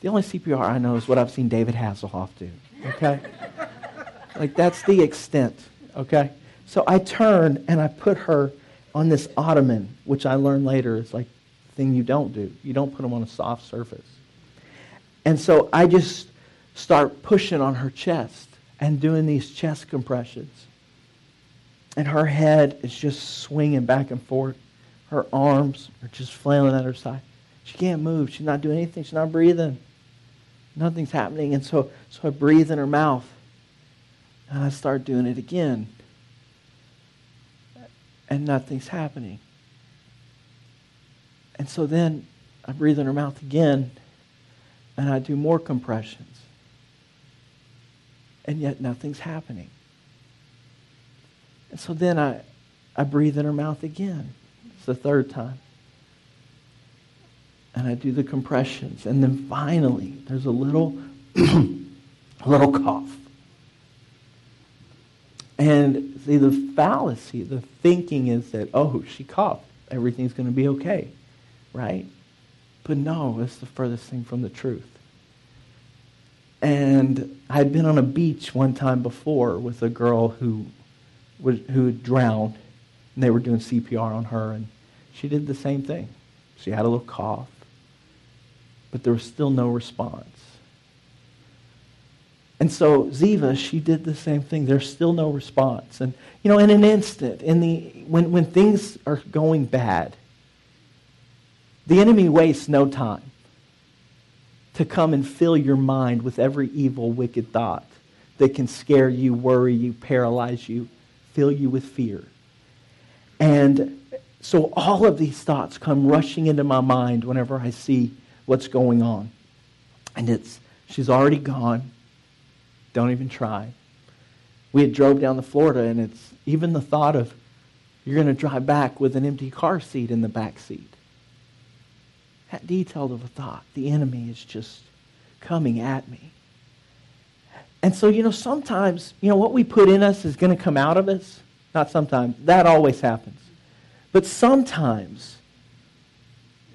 The only CPR I know is what I've seen David Hasselhoff do. Okay? like, that's the extent. Okay? So I turn and I put her on this ottoman, which I learned later is like thing you don't do. You don't put them on a soft surface. And so I just start pushing on her chest and doing these chest compressions. And her head is just swinging back and forth. Her arms are just flailing at her side. She can't move. She's not doing anything. She's not breathing. Nothing's happening. And so, so I breathe in her mouth. And I start doing it again. And nothing's happening. And so then I breathe in her mouth again. And I do more compressions. And yet nothing's happening. And so then I, I breathe in her mouth again. It's the third time and I do the compressions. And then finally, there's a little, a little cough. And see, the fallacy, the thinking is that, oh, she coughed. Everything's going to be okay, right? But no, it's the furthest thing from the truth. And I'd been on a beach one time before with a girl who, who drowned, and they were doing CPR on her, and she did the same thing. She had a little cough but there was still no response. And so Ziva, she did the same thing. There's still no response. And, you know, in an instant, in the, when, when things are going bad, the enemy wastes no time to come and fill your mind with every evil, wicked thought that can scare you, worry you, paralyze you, fill you with fear. And so all of these thoughts come rushing into my mind whenever I see what's going on. And it's, she's already gone. Don't even try. We had drove down to Florida, and it's even the thought of you're going to drive back with an empty car seat in the back seat. That detail of a thought. The enemy is just coming at me. And so, you know, sometimes, you know, what we put in us is going to come out of us. Not sometimes. That always happens. But sometimes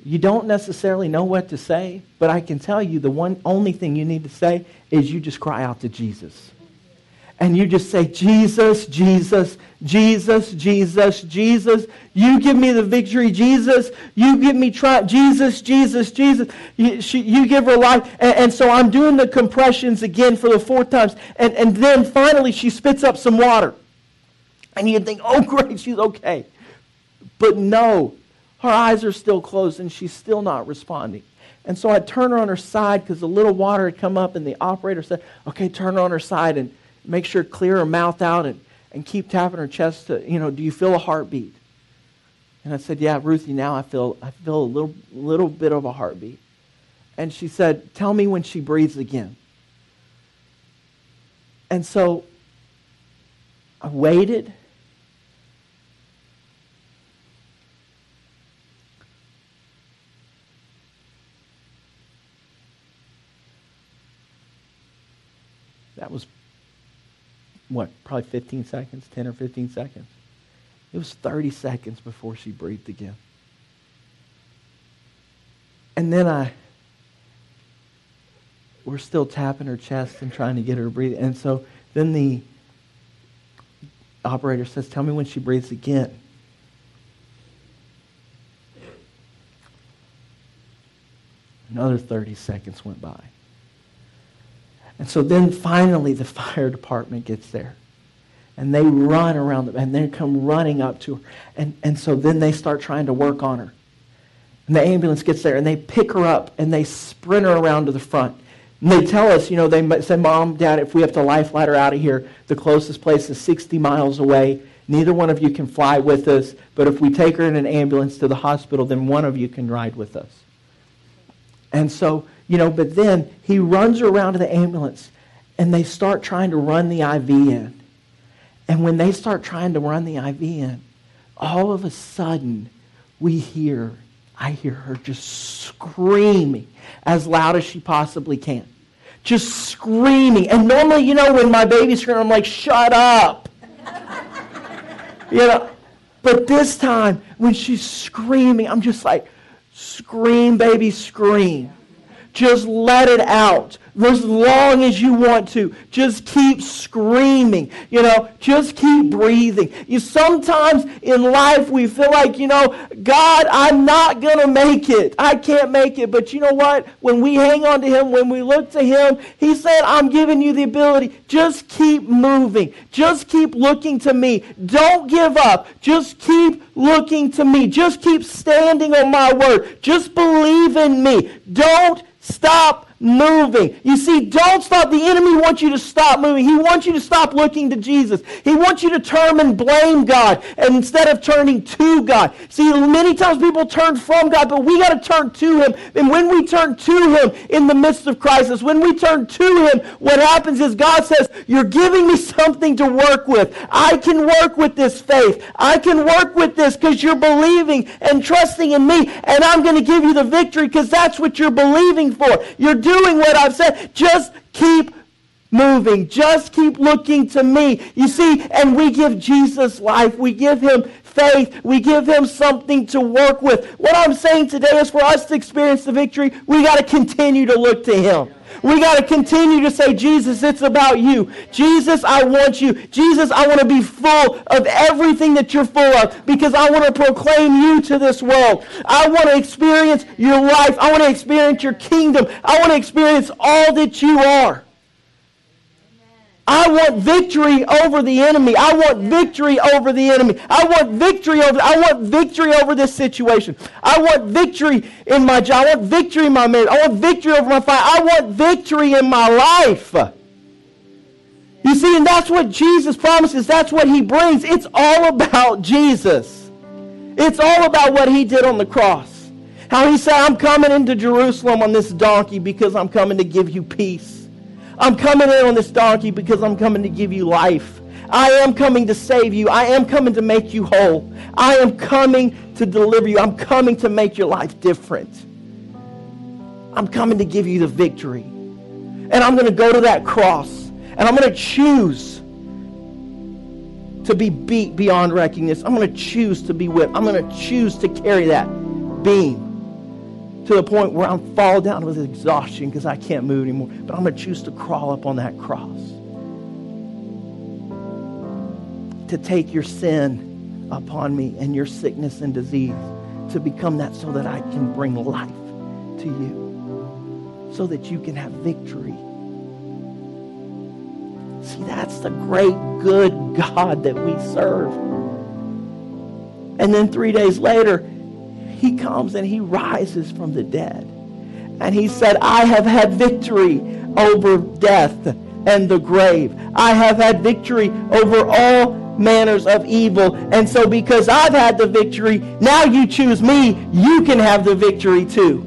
you don't necessarily know what to say, but I can tell you the one only thing you need to say is you just cry out to Jesus. And you just say, Jesus, Jesus, Jesus, Jesus, Jesus. You give me the victory, Jesus. You give me try, Jesus, Jesus, Jesus. You, she, you give her life. And, and, so I'm doing the compressions again for the fourth times. And, and then finally she spits up some water. And you think, oh, great, she's okay. But no, her eyes are still closed and she's still not responding. And so I turn her on her side because a little water had come up, and the operator said, Okay, turn her on her side and make sure clear her mouth out and, and keep tapping her chest to, you know, do you feel a heartbeat? And I said, Yeah, Ruthie, now I feel I feel a little little bit of a heartbeat. And she said, Tell me when she breathes again. And so I waited That was, what, probably 15 seconds, 10 or 15 seconds. It was 30 seconds before she breathed again. And then I, we're still tapping her chest and trying to get her to breathe. And so then the operator says, Tell me when she breathes again. Another 30 seconds went by. And so then finally the fire department gets there. And they run around them and they come running up to her. And, and so then they start trying to work on her. And the ambulance gets there and they pick her up and they sprint her around to the front. And they tell us, you know, they say, Mom, Dad, if we have to life her out of here, the closest place is 60 miles away. Neither one of you can fly with us, but if we take her in an ambulance to the hospital, then one of you can ride with us. And so you know, but then he runs around to the ambulance and they start trying to run the IV in. And when they start trying to run the IV in, all of a sudden we hear, I hear her just screaming as loud as she possibly can. Just screaming. And normally, you know, when my baby's screaming, I'm like, shut up. you know, but this time, when she's screaming, I'm just like, Scream, baby, scream. Just let it out as long as you want to. Just keep screaming. You know, just keep breathing. You sometimes in life we feel like, you know, God, I'm not going to make it. I can't make it. But you know what? When we hang on to him, when we look to him, he said, I'm giving you the ability. Just keep moving. Just keep looking to me. Don't give up. Just keep looking to me. Just keep standing on my word. Just believe in me. Don't stop moving. You see, don't stop. The enemy wants you to stop moving. He wants you to stop looking to Jesus. He wants you to turn and blame God instead of turning to God. See, many times people turn from God, but we got to turn to Him. And when we turn to Him in the midst of crisis, when we turn to Him, what happens is God says, You're giving me something to work with. I can work with this faith. I can work with this because you're believing and trusting in me. And I'm going to give you the victory because that's what you're believing for. You're doing what I've said. Just keep moving. Just keep looking to me. You see, and we give Jesus life. We give him faith. We give him something to work with. What I'm saying today is for us to experience the victory, we got to continue to look to him. We got to continue to say, Jesus, it's about you. Jesus, I want you. Jesus, I want to be full of everything that you're full of because I want to proclaim you to this world. I want to experience your life. I want to experience your kingdom. I want to experience all that you are. I want victory over the enemy. I want victory over the enemy. I want victory over I want victory over this situation. I want victory in my job. I want victory in my marriage. I want victory over my family. I want victory in my life. You see, and that's what Jesus promises. That's what he brings. It's all about Jesus. It's all about what he did on the cross. How he said, I'm coming into Jerusalem on this donkey because I'm coming to give you peace. I'm coming in on this donkey because I'm coming to give you life. I am coming to save you. I am coming to make you whole. I am coming to deliver you. I'm coming to make your life different. I'm coming to give you the victory. And I'm going to go to that cross and I'm going to choose to be beat beyond recognition. I'm going to choose to be whipped. I'm going to choose to carry that beam to the point where I'm fall down with exhaustion because I can't move anymore. But I'm going to choose to crawl up on that cross. To take your sin upon me and your sickness and disease. To become that so that I can bring life to you. So that you can have victory. See, that's the great, good God that we serve. And then three days later, he comes and he rises from the dead. And he said, I have had victory over death and the grave. I have had victory over all manners of evil. And so because I've had the victory, now you choose me, you can have the victory too.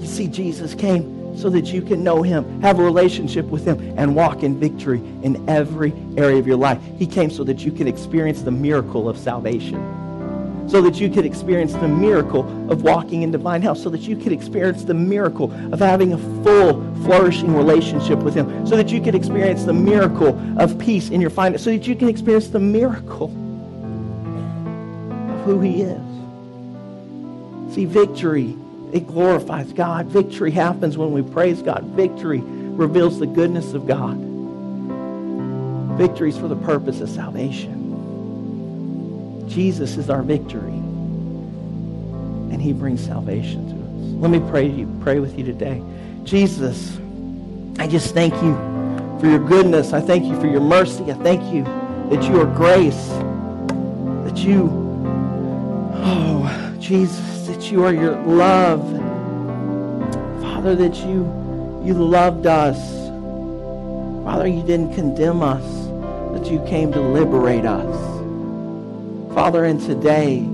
You see, Jesus came so that you can know him, have a relationship with him, and walk in victory in every area of your life. He came so that you can experience the miracle of salvation so that you could experience the miracle of walking in divine health, so that you could experience the miracle of having a full, flourishing relationship with Him, so that you could experience the miracle of peace in your finances, so that you can experience the miracle of who He is. See, victory, it glorifies God. Victory happens when we praise God. Victory reveals the goodness of God. Victory is for the purpose of salvation. Jesus is our victory. And he brings salvation to us. Let me pray pray with you today. Jesus, I just thank you for your goodness. I thank you for your mercy. I thank you that you are grace. That you, oh, Jesus, that you are your love. Father, that you, you loved us. Father, you didn't condemn us, but you came to liberate us. Father, and today,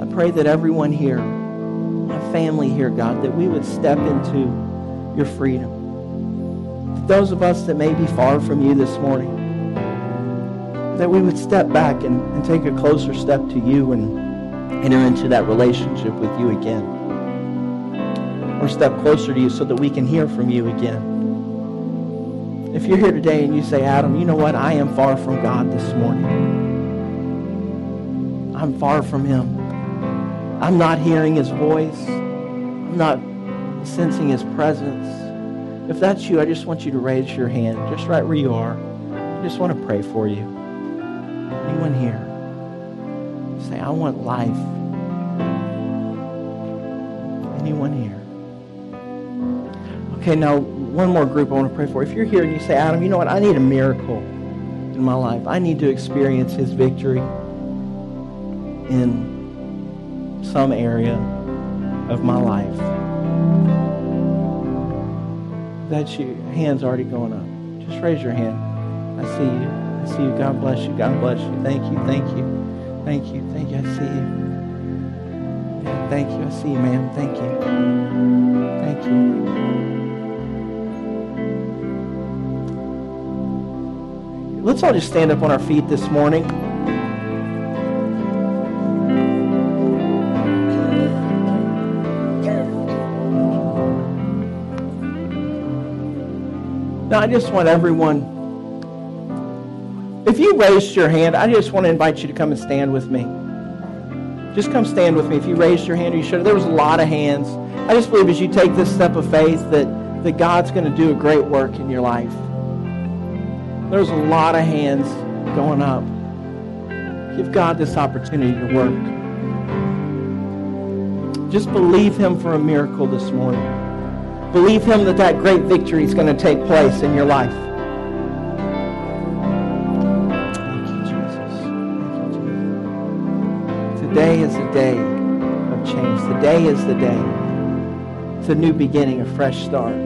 I pray that everyone here, my family here, God, that we would step into your freedom. Those of us that may be far from you this morning, that we would step back and, and take a closer step to you and enter into that relationship with you again. Or step closer to you so that we can hear from you again. If you're here today and you say, Adam, you know what? I am far from God this morning. I'm far from him. I'm not hearing his voice. I'm not sensing his presence. If that's you, I just want you to raise your hand just right where you are. I just want to pray for you. Anyone here? Say, I want life. Anyone here? Okay, now one more group I want to pray for. If you're here and you say, Adam, you know what? I need a miracle in my life. I need to experience his victory in some area of my life. That's you. Hand's already going up. Just raise your hand. I see you. I see you. God bless you. God bless you. Thank you. Thank you. Thank you. Thank you. I see you. Thank you. I see you, ma'am. Thank you. Thank you. Let's all just stand up on our feet this morning. Now, I just want everyone, if you raised your hand, I just want to invite you to come and stand with me. Just come stand with me. If you raised your hand you should there was a lot of hands. I just believe as you take this step of faith that, that God's going to do a great work in your life. There's a lot of hands going up. Give God this opportunity to work. Just believe him for a miracle this morning. Believe him that that great victory is going to take place in your life. Thank you, Jesus. Thank you, Jesus. Today is a day of change. Today is the day. It's a new beginning, a fresh start. All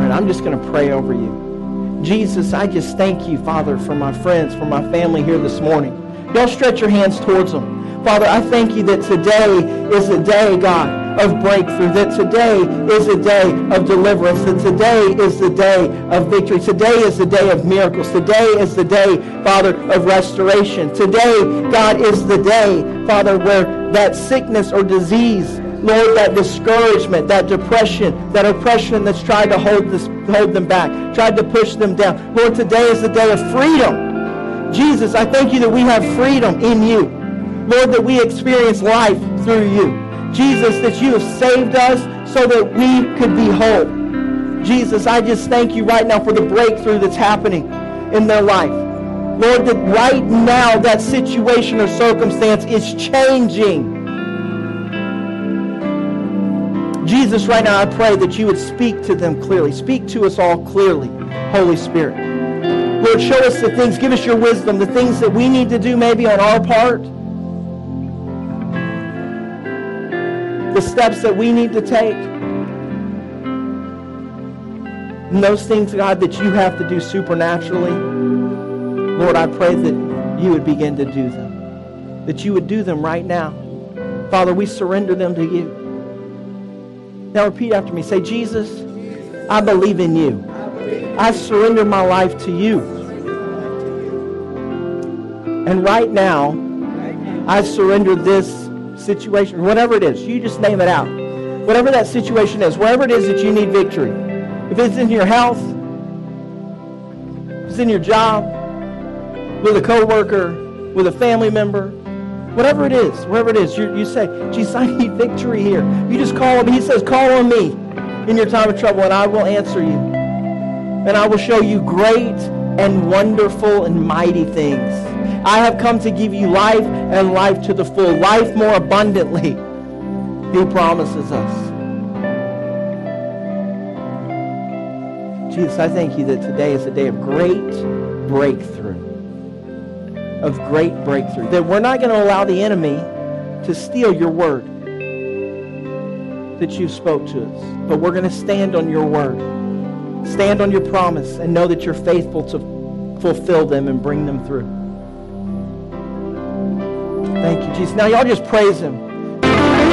right, I'm just going to pray over you. Jesus, I just thank you, Father, for my friends, for my family here this morning. Y'all stretch your hands towards them. Father, I thank you that today is a day, God, of breakthrough, that today is a day of deliverance, that today is the day of victory. Today is the day of miracles. Today is the day, Father, of restoration. Today, God, is the day, Father, where that sickness or disease, Lord, that discouragement, that depression, that oppression that's tried to hold, this, hold them back, tried to push them down. Lord, today is the day of freedom. Jesus, I thank you that we have freedom in you. Lord, that we experience life through you. Jesus, that you have saved us so that we could be whole. Jesus, I just thank you right now for the breakthrough that's happening in their life. Lord, that right now that situation or circumstance is changing. Jesus, right now I pray that you would speak to them clearly. Speak to us all clearly, Holy Spirit. Lord, show us the things, give us your wisdom, the things that we need to do maybe on our part the steps that we need to take. And those things, God, that you have to do supernaturally, Lord, I pray that you would begin to do them. That you would do them right now. Father, we surrender them to you. Now repeat after me. Say, Jesus, I believe in you. I surrender my life to you. And right now, I surrender this situation, whatever it is, you just name it out. Whatever that situation is, wherever it is that you need victory. If it's in your health, if it's in your job, with a coworker, with a family member, whatever it is, wherever it is, you, you say, Jesus, I need victory here. You just call him. He says, call on me in your time of trouble, and I will answer you. And I will show you great and wonderful and mighty things. I have come to give you life and life to the full, life more abundantly. He promises us. Jesus, I thank you that today is a day of great breakthrough. Of great breakthrough. That we're not going to allow the enemy to steal your word that you spoke to us. But we're going to stand on your word. Stand on your promise and know that you're faithful to fulfill them and bring them through. Thank you, Jesus. Now, y'all just praise Him.